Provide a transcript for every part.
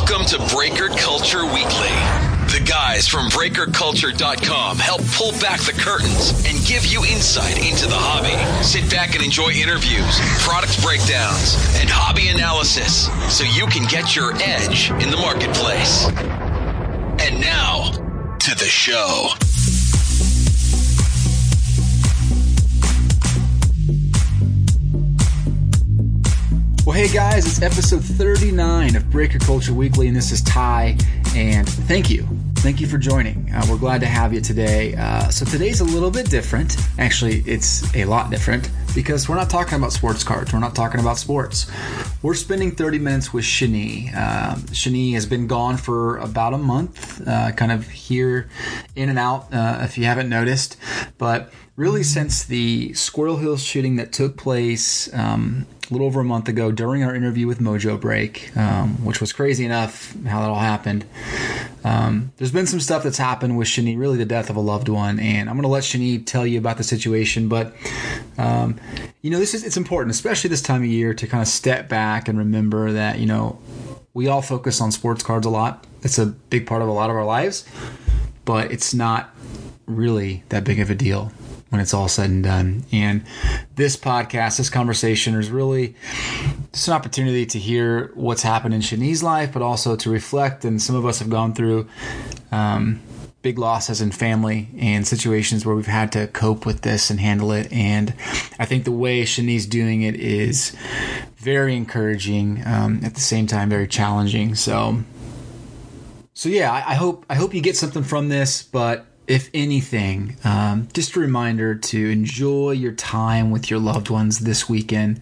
Welcome to Breaker Culture Weekly. The guys from BreakerCulture.com help pull back the curtains and give you insight into the hobby. Sit back and enjoy interviews, product breakdowns, and hobby analysis so you can get your edge in the marketplace. And now, to the show. Well, hey guys, it's episode 39 of Breaker Culture Weekly, and this is Ty. And thank you. Thank you for joining. Uh, we're glad to have you today. Uh, so, today's a little bit different. Actually, it's a lot different because we're not talking about sports cards. We're not talking about sports. We're spending 30 minutes with Shani. Uh, Shani has been gone for about a month, uh, kind of here in and out, uh, if you haven't noticed. But really, since the Squirrel Hill shooting that took place, um, a little over a month ago during our interview with Mojo Break, um, which was crazy enough how that all happened. Um, there's been some stuff that's happened with Shani, really the death of a loved one, and I'm going to let Shani tell you about the situation. But um, you know, this is it's important, especially this time of year, to kind of step back and remember that you know we all focus on sports cards a lot. It's a big part of a lot of our lives, but it's not really that big of a deal when it's all said and done. And this podcast, this conversation is really just an opportunity to hear what's happened in Shani's life, but also to reflect. And some of us have gone through um, big losses in family and situations where we've had to cope with this and handle it. And I think the way Shani's doing it is very encouraging, um, at the same time, very challenging. So, so yeah, I, I hope I hope you get something from this, but if anything, um, just a reminder to enjoy your time with your loved ones this weekend,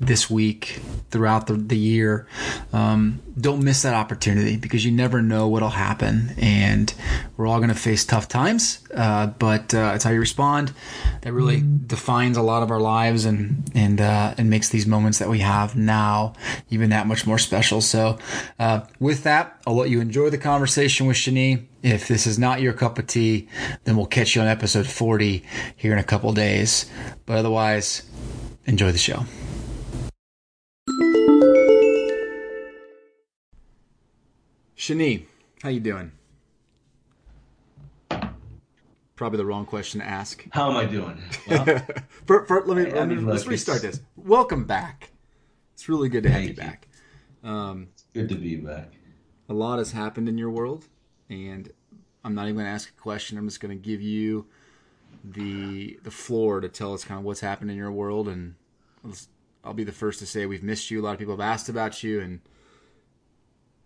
this week, throughout the, the year. Um, don't miss that opportunity because you never know what'll happen. And we're all going to face tough times, uh, but uh, it's how you respond that really defines a lot of our lives and and uh, and makes these moments that we have now even that much more special. So, uh, with that, I'll let you enjoy the conversation with Shani. If this is not your cup of tea, then we'll catch you on episode 40 here in a couple days. But otherwise, enjoy the show. Shani, how you doing? Probably the wrong question to ask. How am I doing? Well, For, for, let me, I let me mean, let's look, restart it's- this. Welcome back. It's really good to have you you. back. Um, good to be back. a lot has happened in your world, and I'm not even going to ask a question. I'm just going to give you the the floor to tell us kind of what's happened in your world, and I'll be the first to say we've missed you. A lot of people have asked about you, and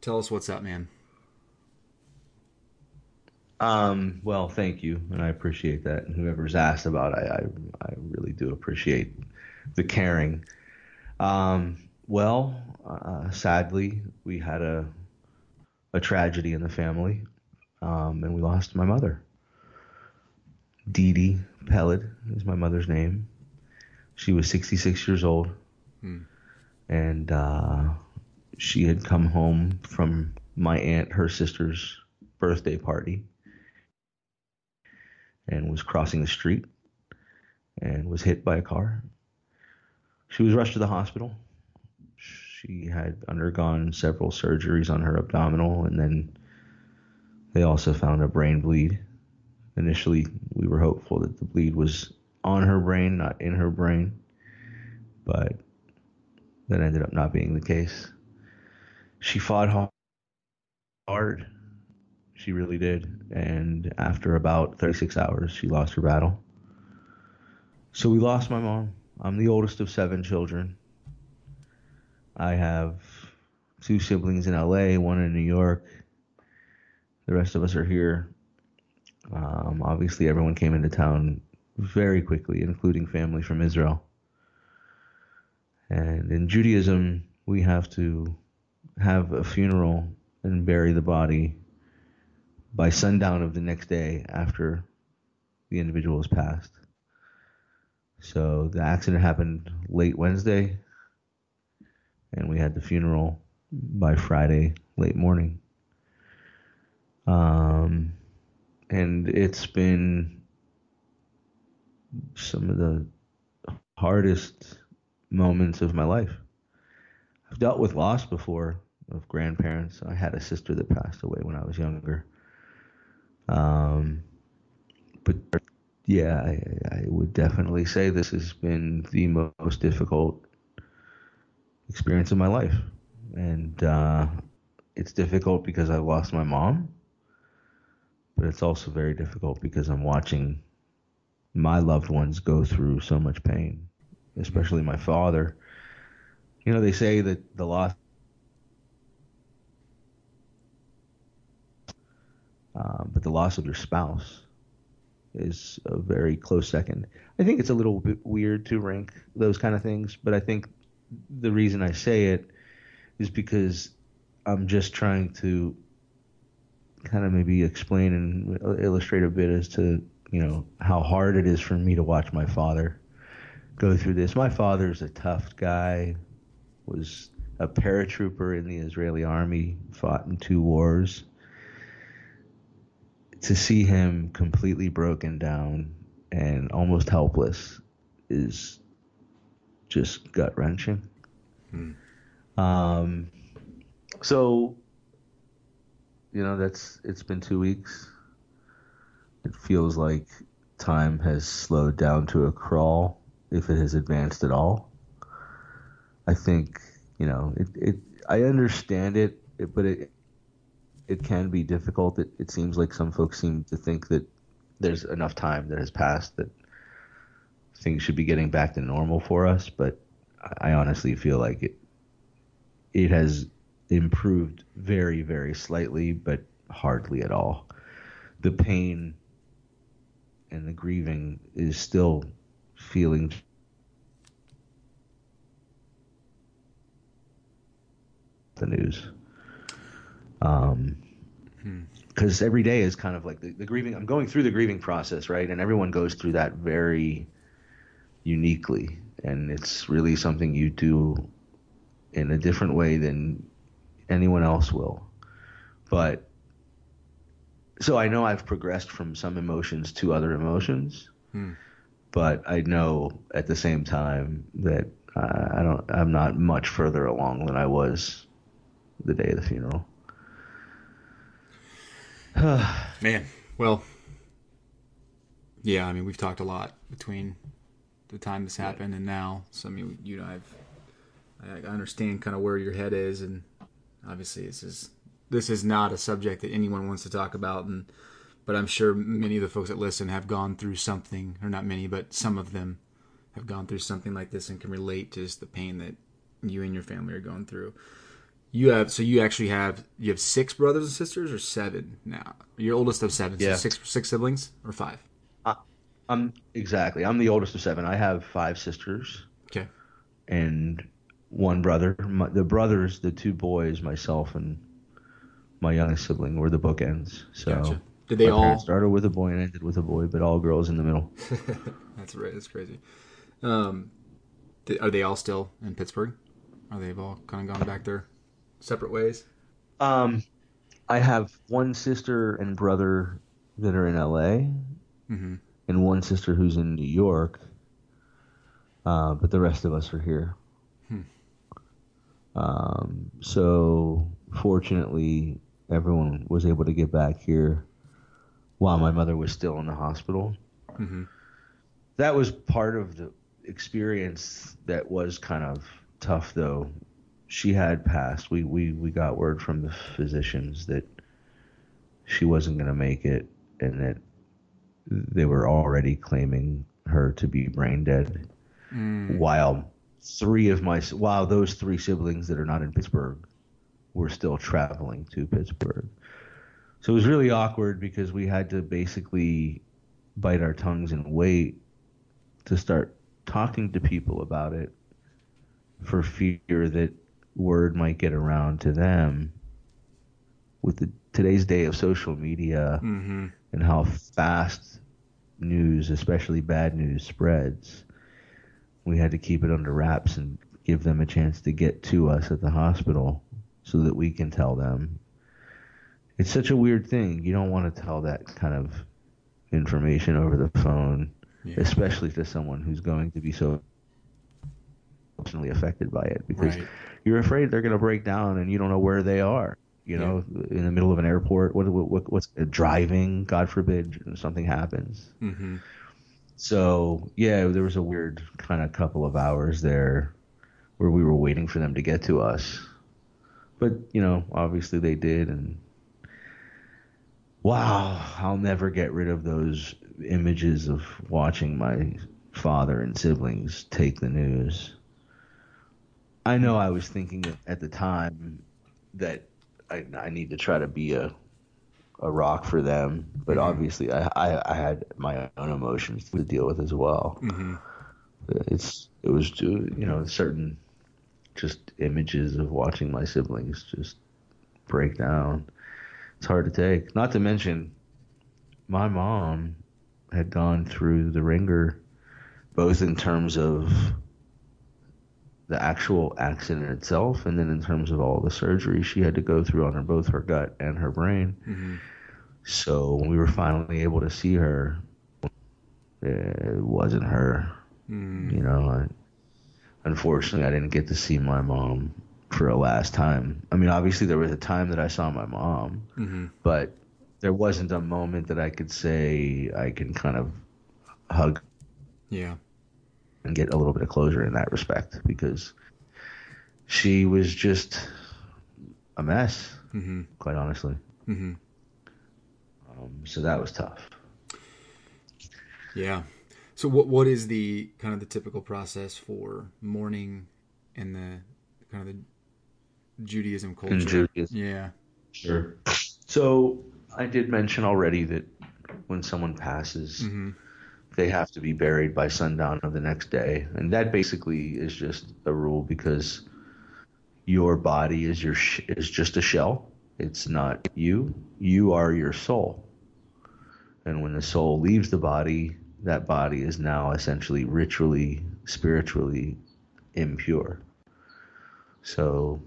tell us what's up, man. Um, well, thank you, and I appreciate that. And whoever's asked about, I, I, I really do appreciate the caring. Um, well, uh, sadly, we had a a tragedy in the family, um, and we lost my mother. Dee Dee Pellet is my mother's name. She was 66 years old, and uh, she had come home from my aunt, her sister's birthday party, and was crossing the street and was hit by a car. She was rushed to the hospital. She had undergone several surgeries on her abdominal, and then they also found a brain bleed. Initially, we were hopeful that the bleed was on her brain, not in her brain, but that ended up not being the case. She fought ha- hard. She really did. And after about 36 hours, she lost her battle. So we lost my mom. I'm the oldest of seven children. I have two siblings in LA, one in New York. The rest of us are here. Um, obviously, everyone came into town very quickly, including family from Israel. And in Judaism, we have to have a funeral and bury the body by sundown of the next day after the individual has passed. So the accident happened late Wednesday, and we had the funeral by Friday late morning. Um, and it's been some of the hardest moments of my life. I've dealt with loss before, of grandparents. I had a sister that passed away when I was younger. Um, but yeah, I, I would definitely say this has been the most difficult experience in my life, and uh, it's difficult because I lost my mom, but it's also very difficult because I'm watching my loved ones go through so much pain, especially my father. You know, they say that the loss um, but the loss of your spouse is a very close second. I think it's a little bit weird to rank those kind of things, but I think the reason I say it is because I'm just trying to kind of maybe explain and illustrate a bit as to you know how hard it is for me to watch my father go through this. My father's a tough guy, was a paratrooper in the Israeli army, fought in two wars to see him completely broken down and almost helpless is just gut wrenching. Hmm. Um, so, you know, that's it's been two weeks. It feels like time has slowed down to a crawl, if it has advanced at all. I think, you know, it, it I understand it, it but it it can be difficult. It, it seems like some folks seem to think that there's enough time that has passed that things should be getting back to normal for us, but I honestly feel like it it has improved very very slightly, but hardly at all. The pain and the grieving is still feeling the news. Um, because hmm. every day is kind of like the, the, grieving. I'm going through the grieving process, right? And everyone goes through that very uniquely, and it's really something you do in a different way than anyone else will. But so I know I've progressed from some emotions to other emotions, hmm. but I know at the same time that uh, I don't. I'm not much further along than I was the day of the funeral. Man, well, yeah. I mean, we've talked a lot between the time this happened and now. So I mean, you know, I've I understand kind of where your head is, and obviously this is this is not a subject that anyone wants to talk about, and but I'm sure many of the folks that listen have gone through something, or not many, but some of them have gone through something like this and can relate to just the pain that you and your family are going through. You have so you actually have you have six brothers and sisters or seven now. You're oldest of seven. Yeah. So six six siblings or five. Uh, I'm exactly. I'm the oldest of seven. I have five sisters. Okay. And one brother. My, the brothers, the two boys, myself and my youngest sibling were the bookends. So gotcha. did they all started with a boy and ended with a boy, but all girls in the middle. that's right. That's crazy. Um, are they all still in Pittsburgh? Are they all kind of gone back there? separate ways? Um, I have one sister and brother that are in LA, mm-hmm. And one sister who's in New York. Uh, but the rest of us are here. Hmm. Um, so fortunately, everyone was able to get back here while my mother was still in the hospital. Mm-hmm. That was part of the experience that was kind of tough, though, she had passed. We, we, we got word from the physicians that she wasn't going to make it and that they were already claiming her to be brain dead. Mm. While three of my, while those three siblings that are not in Pittsburgh were still traveling to Pittsburgh. So it was really awkward because we had to basically bite our tongues and wait to start talking to people about it for fear that word might get around to them with the, today's day of social media mm-hmm. And how fast news, especially bad news, spreads. We had to keep it under wraps and give them a chance to get to us at the hospital so that we can tell them. It's such a weird thing. You don't want to tell that kind of information over the phone, yeah. especially to someone who's going to be so emotionally affected by it because right you're afraid they're going to break down and you don't know where they are. You know, in the middle of an airport, what, what what's driving? God forbid something happens. Mm-hmm. So yeah, there was a weird kind of couple of hours there where we were waiting for them to get to us. But you know, obviously they did, and wow, I'll never get rid of those images of watching my father and siblings take the news. I know I was thinking at the time that I, I need to try to be a a rock for them, but Mhm. obviously I, I I had my own emotions to deal with as well. Mm-hmm. It's it was you know certain just images of watching my siblings just break down. It's hard to take. Not to mention, my mom had gone through the ringer, both in terms of the actual accident itself, and then in terms of all the surgery she had to go through on her both her gut and her brain. Mm-hmm. So when we were finally able to see her, it wasn't her. Mm-hmm. You know, I, unfortunately, I didn't get to see my mom for a last time. I mean, obviously, there was a time that I saw my mom, Mm-hmm. but there wasn't a moment that I could say I can kind of hug Yeah. And get a little bit of closure in that respect because she was just a mess, Mm-hmm. quite honestly. Mm-hmm. Um, so that was tough. Yeah. So what what is the kind of the typical process for mourning in the kind of the Judaism culture? In Judaism. Yeah. Sure. So I did mention already that when someone passes, Mm-hmm. They have to be buried by sundown of the next day, and that basically is just a rule because your body is your sh- is just a shell. It's not you. You are your soul. And when the soul leaves the body, that body is now essentially ritually, spiritually impure. So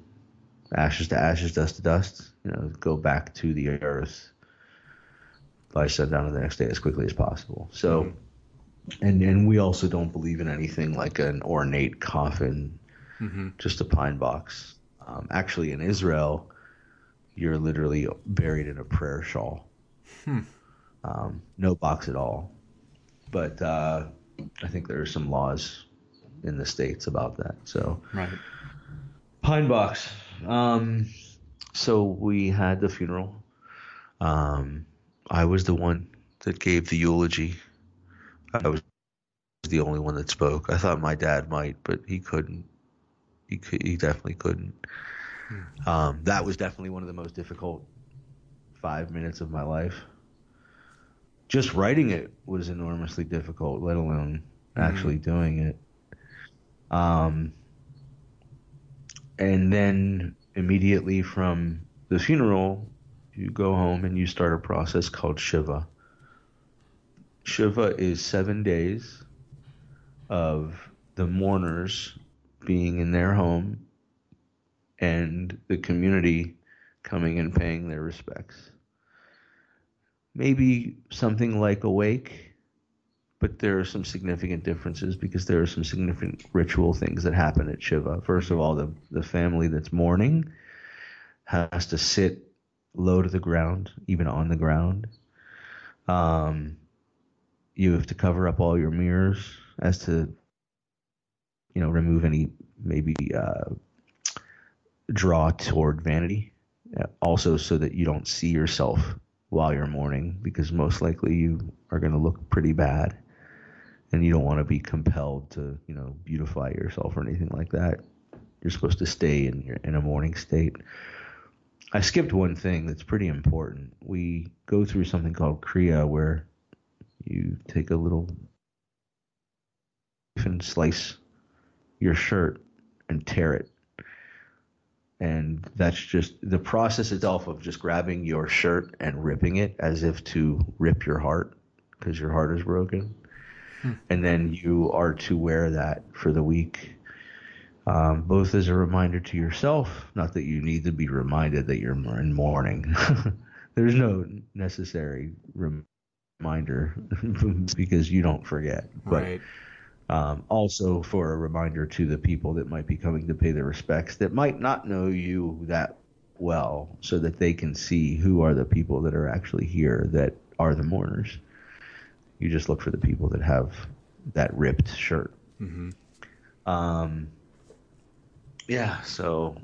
ashes to ashes, dust to dust, you know, go back to the earth by sundown of the next day as quickly as possible. So, mm-hmm. And and we also don't believe in anything like an ornate coffin, Mm-hmm. just a pine box. Um, actually, in Israel, you're literally buried in a prayer shawl. Hmm. Um, no box at all. But uh, I think there are some laws in the states about that. So Right. pine box. Um, so we had the funeral. Um, I was the one that gave the eulogy. I was the only one that spoke. I thought my dad might, but he couldn't. He could, he definitely couldn't. Um, that was definitely one of the most difficult five minutes of my life. Just writing it was enormously difficult, let alone actually doing it. Um, and then immediately from the funeral, you go home and you start a process called Shiva. Shiva is seven days of the mourners being in their home and the community coming and paying their respects. Maybe something like a wake, but there are some significant differences because there are some significant ritual things that happen at Shiva. First of all, the, the family that's mourning has to sit low to the ground, even on the ground. Um, you have to cover up all your mirrors as to, you know, remove any maybe uh, draw toward vanity. Uh, Also, so that you don't see yourself while you're mourning, because most likely you are going to look pretty bad, and you don't want to be compelled to, you know, beautify yourself or anything like that. You're supposed to stay in your in a mourning state. I skipped one thing that's pretty important. We go through something called Kriah, where you take a little knife and slice your shirt and tear it. And that's just the process itself of just grabbing your shirt and ripping it as if to rip your heart because your heart is broken. And then you are to wear that for the week, um, both as a reminder to yourself, not that you need to be reminded that you're in mourning. There's no necessary rem- reminder because you don't forget. But Right. Um, also, for a reminder to the people that might be coming to pay their respects that might not know you that well, so that they can see who are the people that are actually here that are the mourners. You just look for the people that have that ripped shirt. Mm-hmm. Um, yeah, so,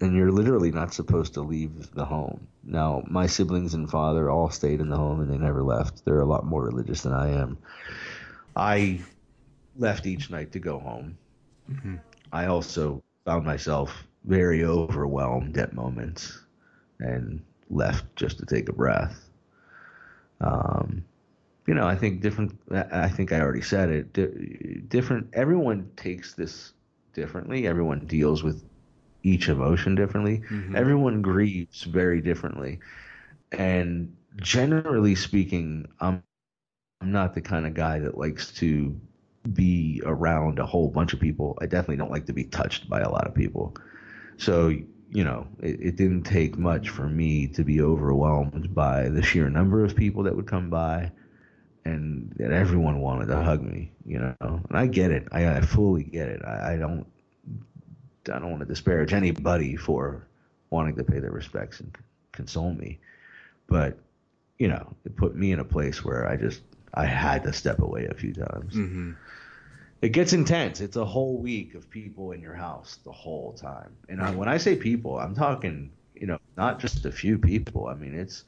and you're literally not supposed to leave the home. Now, my siblings and father all stayed in the home and they never left. They're a lot more religious than I am. I left each night to go home. Mm-hmm. I also found myself very overwhelmed at moments and left just to take a breath. Um, you know, I think different. I think I already said it. Di- different. Everyone takes this differently. Everyone deals with each emotion differently. Mhm. Everyone grieves very differently, and generally speaking, I'm I'm not the kind of guy that likes to be around a whole bunch of people. I definitely don't like to be touched by a lot of people. So, you know, it, it didn't take much for me to be overwhelmed by the sheer number of people that would come by and that everyone wanted to hug me, you know. And I get it. I, I fully get it. I, I don't I don't want to disparage anybody for wanting to pay their respects and console me. But, you know, it put me in a place where I just I had to step away a few times. Mm-hmm. It gets intense. It's a whole week of people in your house the whole time. And I, when I say people, I'm talking, you know, not just a few people. I mean, it's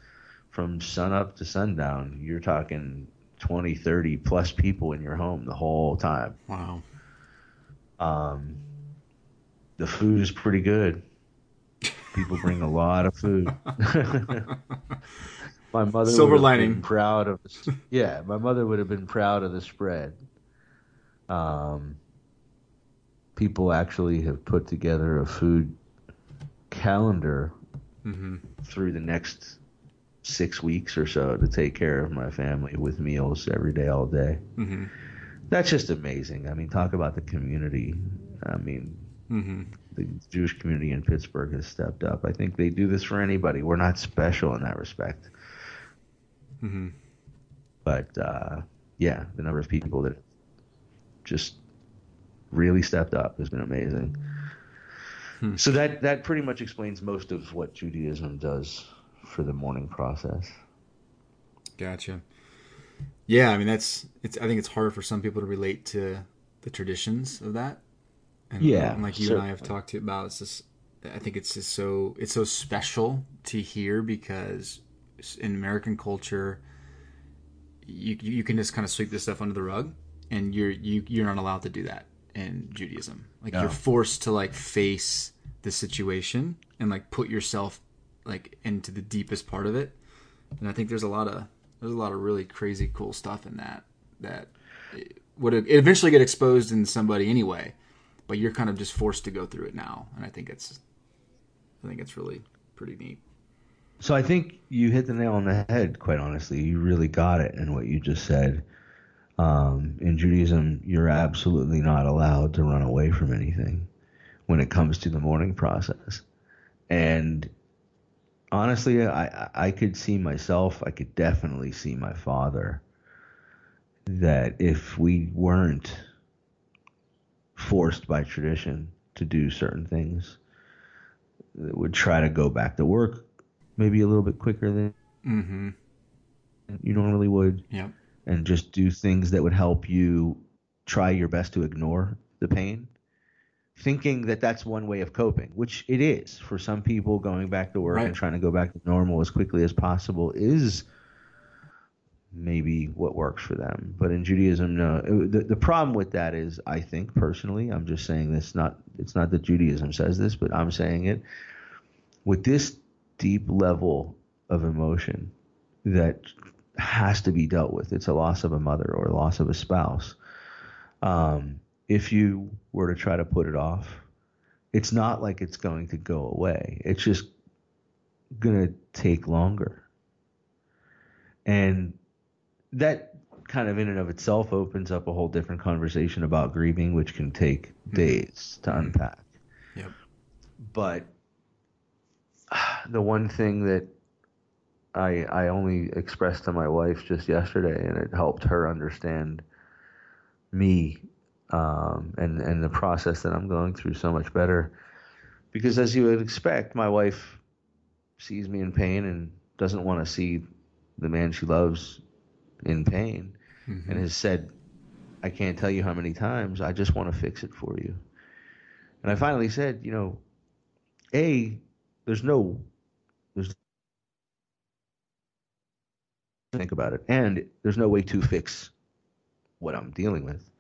from sun up to sundown. You're talking 20, 30 plus people in your home the whole time. Wow. Um, the food is pretty good. People bring a lot of food. my mother Silver would have lining. Been proud of. Yeah, my mother would have been proud of the spread. Um, people actually have put together a food calendar Mm-hmm. through the next six weeks or so to take care of my family with meals every day, all day. Mm-hmm. That's just amazing. I mean, talk about the community. I mean, Mm-hmm. the Jewish community in Pittsburgh has stepped up. I think they do this for anybody. We're not special in that respect. Mm-hmm. But uh, yeah, the number of people that just really stepped up has been amazing. Hmm. So that that pretty much explains most of what Judaism does for the mourning process. Gotcha. Yeah, I mean that's it's. I think it's hard for some people to relate to the traditions of that. And, Yeah, like you and I have talked to about, it's just. I think it's just so it's so special to hear because in American culture, you you can just kind of sweep this stuff under the rug, and you're you you're not allowed to do that in Judaism. Like No. you're forced to like face the situation and like put yourself like into the deepest part of it. And I think there's a lot of there's a lot of really crazy cool stuff in that that it would it eventually get exposed in somebody anyway, but you're kind of just forced to go through it now, and I think it's I think it's really pretty neat. So I think you hit the nail on the head. Quite honestly, you really got it in what you just said. Um, in Judaism, you're absolutely not allowed to run away from anything when it comes to the mourning process. And honestly, I, I I could see myself. I could definitely see my father. That if we weren't forced by tradition to do certain things, that would try to go back to work maybe a little bit quicker than Mm-hmm. you normally would Yep. and just do things that would help you try your best to ignore the pain thinking that that's one way of coping which it is for some people going back to work Right. and trying to go back to normal as quickly as possible is maybe what works for them but in judaism no the, the problem with that is i think personally i'm just saying this not it's not that judaism says this but i'm saying it with this deep level of emotion that has to be dealt with. It's a loss of a mother or a loss of a spouse. Um, if you were to try to put it off, it's not like it's going to go away. It's just going to take longer. And that kind of in and of itself opens up a whole different conversation about grieving, which can take days to unpack. Yep. But the one thing that I I only expressed to my wife just yesterday, and it helped her understand me um, and and the process that I'm going through so much better. Because as you would expect, my wife sees me in pain and doesn't want to see the man she loves in pain, mm-hmm. and has said, "I can't tell you how many times I just want to fix it for you." And I finally said, you know, a there's no there's think about it, and there's no way to fix what I'm dealing with.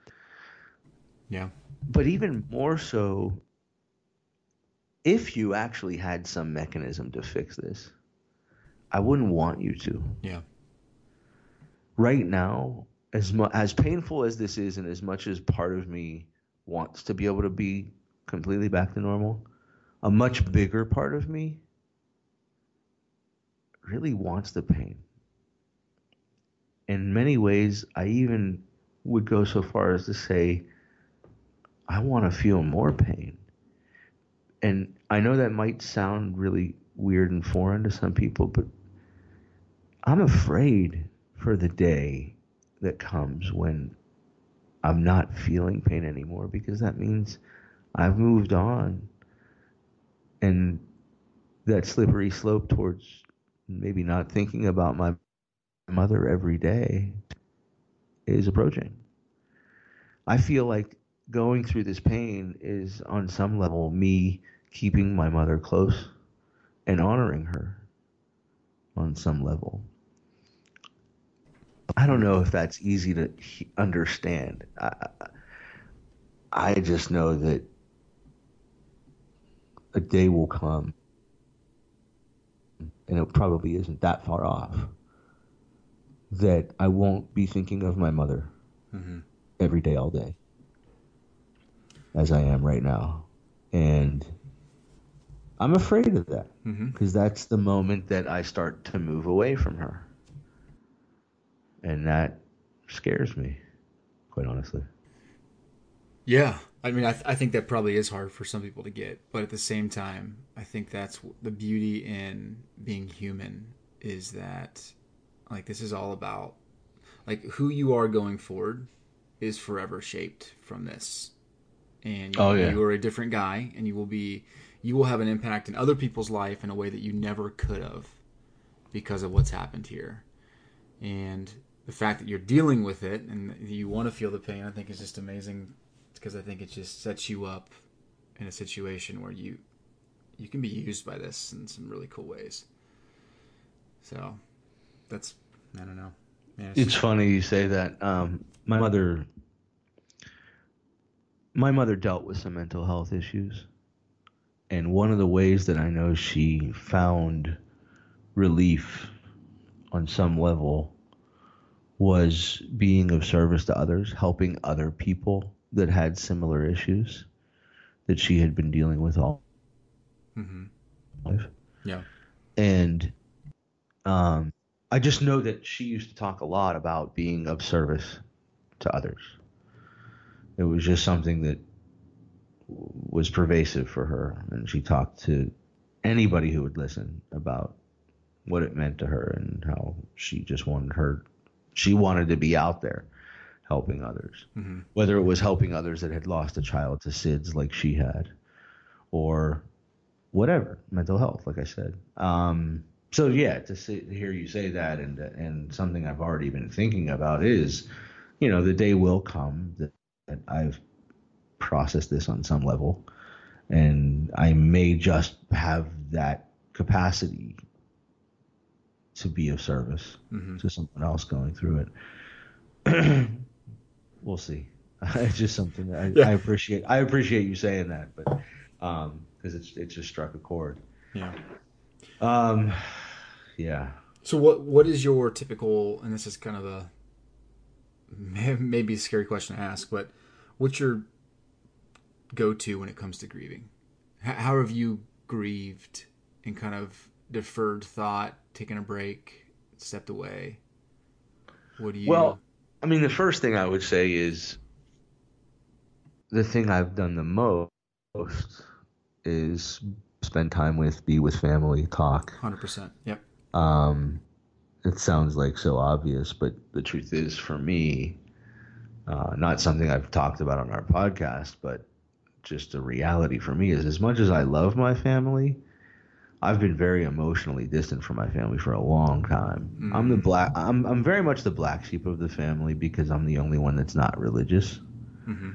Yeah. But even more so, if you actually had some mechanism to fix this, I wouldn't want you to. Yeah. Right now, as mu- as painful as this is, and as much as part of me wants to be able to be completely back to normal, a much bigger part of me really wants the pain. In many ways, I even would go so far as to say, I want to feel more pain. And I know that might sound really weird and foreign to some people, but I'm afraid for the day that comes when I'm not feeling pain anymore because that means I've moved on. And that slippery slope towards maybe not thinking about my mother every day is approaching. I feel like going through this pain is on some level me keeping my mother close and honoring her on some level. I don't know if that's easy to understand. I, I just know that a day will come, and it probably isn't that far off, that I won't be thinking of my mother mm-hmm. every day, all day, as I am right now. And I'm afraid of that because mm-hmm. that's the moment that I start to move away from her. And that scares me, quite honestly. Yeah. I mean, I, th- I think that probably is hard for some people to get, but at the same time, I think that's the beauty in being human is that, like, this is all about, like, who you are going forward is forever shaped from this. And oh, you, oh, yeah. you are a different guy, and you will be, you will have an impact in other people's life in a way that you never could have because of what's happened here. And the fact that you're dealing with it and you want to feel the pain, I think is just amazing because I think it just sets you up in a situation where you you can be used by this in some really cool ways. So that's I don't know. it's, it's funny you say that. Um, my mother, my mother dealt with some mental health issues, and one of the ways that I know she found relief on some level was being of service to others, helping other people that had similar issues that she had been dealing with all mm-hmm. life. Yeah. And um, I just know that she used to talk a lot about being of service to others. It was just something that was pervasive for her. And she talked to anybody who would listen about what it meant to her and how she just wanted her, she wanted to be out there helping others, mm-hmm. whether it was helping others that had lost a child to SIDS like she had, or whatever mental health, like I said. Um, so yeah, to, see, to hear you say that, and and something I've already been thinking about is, you know, the day will come that, that I've processed this on some level, and I may just have that capacity to be of service mm-hmm. to someone else going through it. we'll see. it's just something that I, yeah. I, appreciate. I appreciate you saying that, but um, because it's it just struck a chord. Yeah. Um, yeah. So what what is your typical? And this is kind of a maybe a scary question to ask, but what's your go to when it comes to grieving? How have you grieved and kind of deferred thought, taken a break, stepped away? What do you? Well, I mean, the first thing I would say is the thing I've done the most is spend time with, be with family, talk. Hundred percent. Yep. Um, it sounds like so obvious, but the truth is, for me, Uh, not something I've talked about on our podcast, but just a reality for me is as much as I love my family, I've been very emotionally distant from my family for a long time. Mm-hmm. I'm the black. I'm I'm very much the black sheep of the family because I'm the only one that's not religious. Mm-hmm.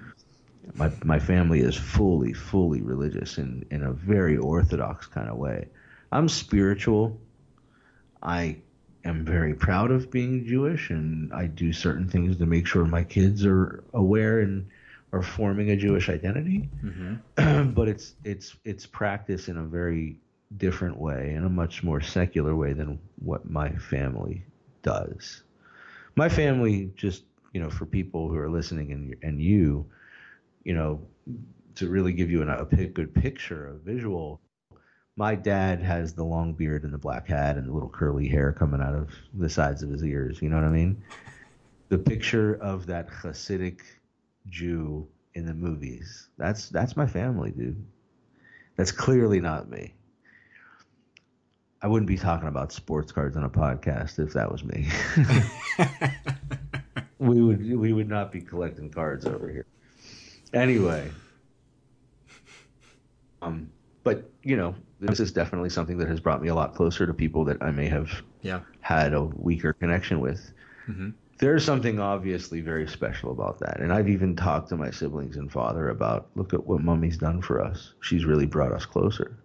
My my family is fully fully religious in in a very orthodox kind of way. I'm spiritual. I am very proud of being Jewish, and I do certain things to make sure my kids are aware and are forming a Jewish identity. Mm-hmm. but it's it's it's practice in a very different way, in a much more secular way than what my family does. My family, just you know, for people who are listening and and you, you know, to really give you an, a good picture, a visual. My dad has the long beard and the black hat and the little curly hair coming out of the sides of his ears. You know what I mean? The picture of that Hasidic Jew in the movies. That's that's my family, dude. That's clearly not me. I wouldn't be talking about sports cards on a podcast if that was me. we would we would not be collecting cards over here. Anyway, um, but you know, this is definitely something that has brought me a lot closer to people that I may have yeah. had a weaker connection with. Mm-hmm. There's something obviously very special about that, and I've even talked to my siblings and father about look at what Mummy's done for us. She's really brought us closer.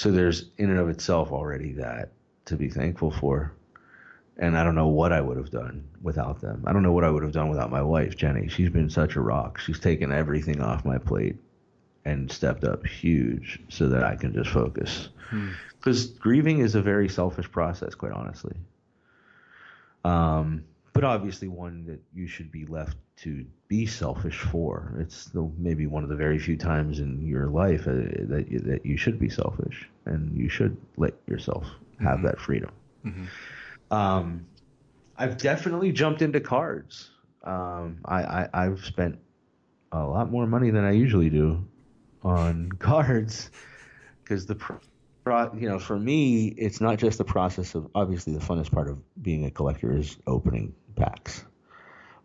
So there's in and of itself already that to be thankful for. And I don't know what I would have done without them. I don't know what I would have done without my wife, Jenny. She's been such a rock. She's taken everything off my plate and stepped up huge so that I can just focus. Because hmm. grieving is a very selfish process, quite honestly. Um, but obviously one that you should be left to be selfish for. It's the, maybe one of the very few times in your life uh, that you, that you should be selfish and you should let yourself have mm-hmm. that freedom. Mm-hmm. Um, I've definitely jumped into cards. Um, I, I have spent a lot more money than I usually do on cards because the pro, you know for me it's not just the process of obviously the funnest part of being a collector is opening packs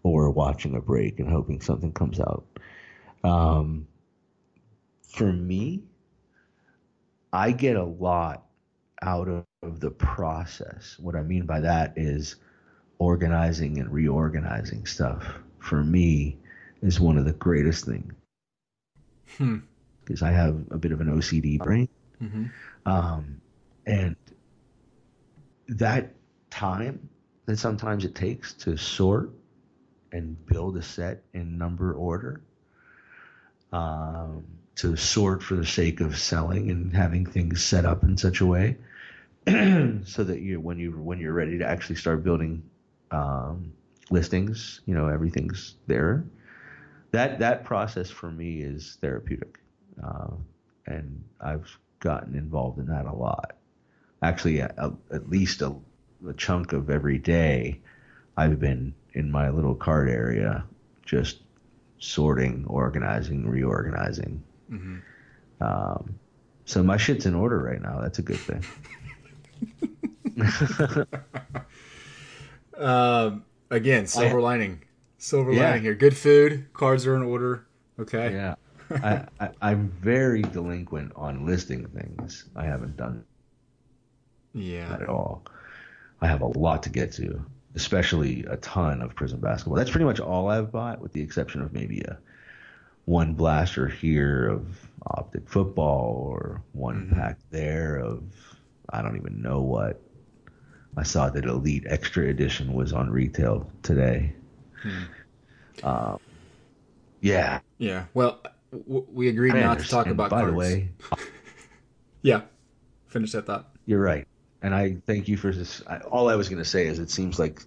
or watching a break and hoping something comes out. Um, for me, I get a lot out of, of the process. What I mean by that is organizing and reorganizing stuff. For me, is one of the greatest things. Because hmm. I have a bit of an OCD brain. Mm-hmm. Um, and that time that sometimes it takes to sort and build a set in number order um, to sort for the sake of selling and having things set up in such a way so that you when you when you're ready to actually start building um, listings you know everything's there. That that process for me is therapeutic uh, and I've gotten involved in that a lot. Actually a, a, at least a, a chunk of every day I've been in my little card area, just sorting, organizing, reorganizing. Mm-hmm. Um, so my shit's in order right now. That's a good thing. um, again, silver I, lining. Silver yeah. lining here. Good food. Cards are in order. Okay. Yeah. I, I, am very delinquent on listing things. I haven't done yeah at all. I have a lot to get to especially a ton of Prizm basketball. That's pretty much all I've bought, with the exception of maybe a one blaster here of optic football or one mm-hmm. pack there of I don't even know what. I saw that Elite Extra Edition was on retail today. Hmm. Um, yeah. Yeah. Well, w- we agreed not to talk about. By cards. the way, yeah. Finish that thought. You're right and I thank you for this. I, all I was going to say is it seems like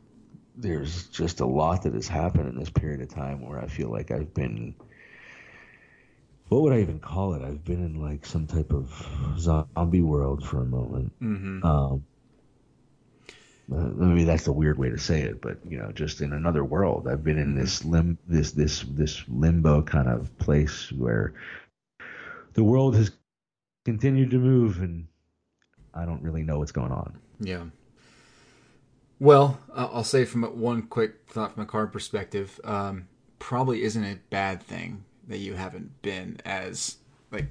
there's just a lot that has happened in this period of time where I feel like I've been. What would I even call it? I've been in like some type of zombie world for a moment. Mm-hmm. Um, uh, maybe that's a weird way to say it, but you know, just in another world. I've been in this lim this this this limbo kind of place where the world has continued to move and I don't really know what's going on. Yeah. Well, I'll say from one quick thought from a card perspective. Um, probably isn't a bad thing that you haven't been as like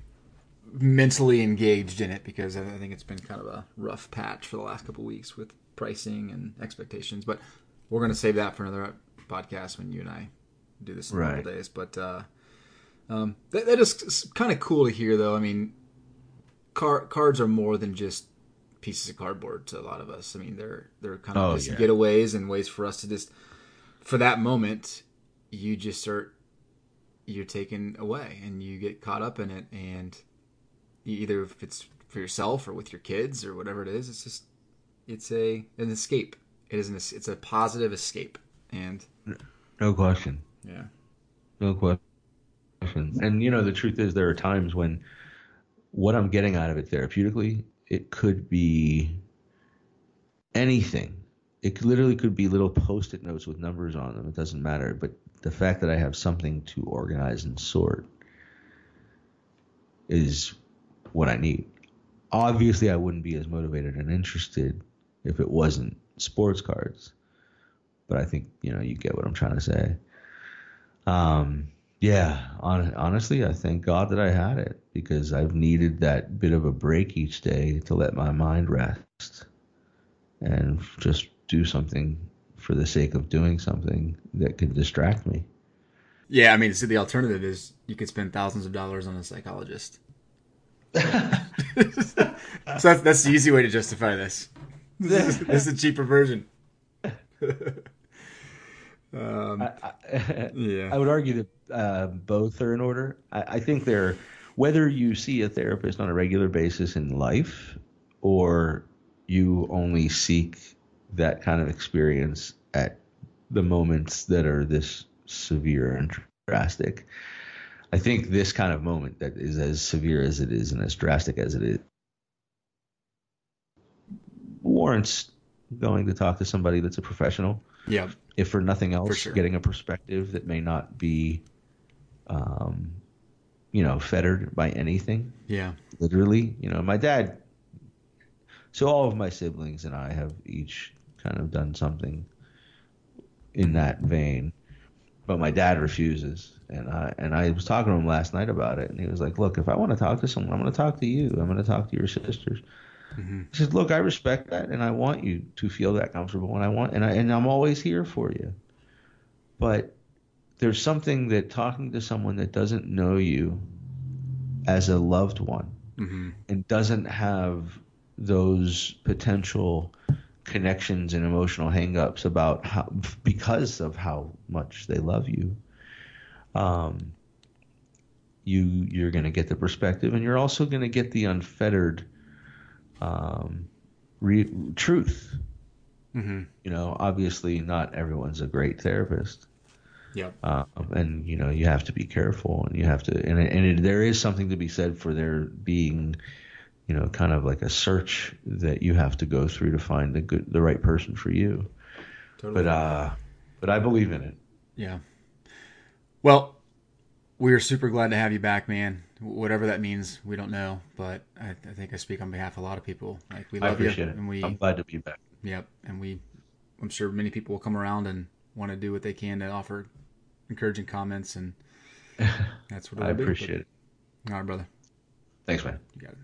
mentally engaged in it because I think it's been kind of a rough patch for the last couple weeks with pricing and expectations. But we're going to save that for another podcast when you and I do this in a couple days. But uh, um, that, that is kind of cool to hear, though. I mean, car, cards are more than just pieces of cardboard to a lot of us. I mean, they're they're kind of Oh, yeah. getaways and ways for us to just for that moment you just start you're taken away and you get caught up in it and you, either if it's for yourself or with your kids or whatever it is it's just it's a an escape it is an it's a positive escape and No question. yeah No question. And you know, the truth is, there are times when what I'm getting out of it therapeutically, it could be anything. It literally could be little post-it notes with numbers on them. It doesn't matter. But the fact that I have something to organize and sort is what I need. Obviously, I wouldn't be as motivated and interested if it wasn't sports cards. But I think you know you get what I'm trying to say. Um, yeah, hon- honestly, I thank God that I had it because I've needed that bit of a break each day to let my mind rest and just do something for the sake of doing something that could distract me. yeah i mean so the alternative is you could spend thousands of dollars on a psychologist. So that's, that's the easy way to justify this. This is, this is a cheaper version um, yeah I would argue that uh, both are in order. I, I think they're whether you see a therapist on a regular basis in life or you only seek that kind of experience at the moments that are this severe and drastic. I think this kind of moment that is as severe as it is and as drastic as it is warrants going to talk to somebody that's a professional yeah if for nothing else, sure. getting a perspective that may not be, um, you know, fettered by anything. yeah Literally, you know, my dad. So all of my siblings and I have each kind of done something in that vein, but my dad refuses. And I and I was talking to him last night about it, and he was like, "Look, if I want to talk to someone, I'm going to talk to you. I'm going to talk to your sisters." He said, "Look, I respect that, and I want you to feel that comfortable, and I want, and I, and I'm always here for you. But there's something that talking to someone that doesn't know you as a loved one mm-hmm. and doesn't have those potential connections and emotional hangups about how because of how much they love you um you you're going to get the perspective and you're also going to get the unfettered um re- truth Mm-hmm. you know obviously not everyone's a great therapist Yep. um, and you know you have to be careful and you have to and, and it, there is something to be said for there being you know kind of like a search that you have to go through to find the good the right person for you Totally. but uh but i believe in it Yeah. Well, we're super glad to have you back, man. Whatever that means, we don't know, but I, I think I speak on behalf of a lot of people. Like we i love you, it and we, i'm glad to be back yep, and we, I'm sure many people will come around and want to do what they can to offer encouraging comments, and that's what i appreciate it All right, brother, thanks man you got it.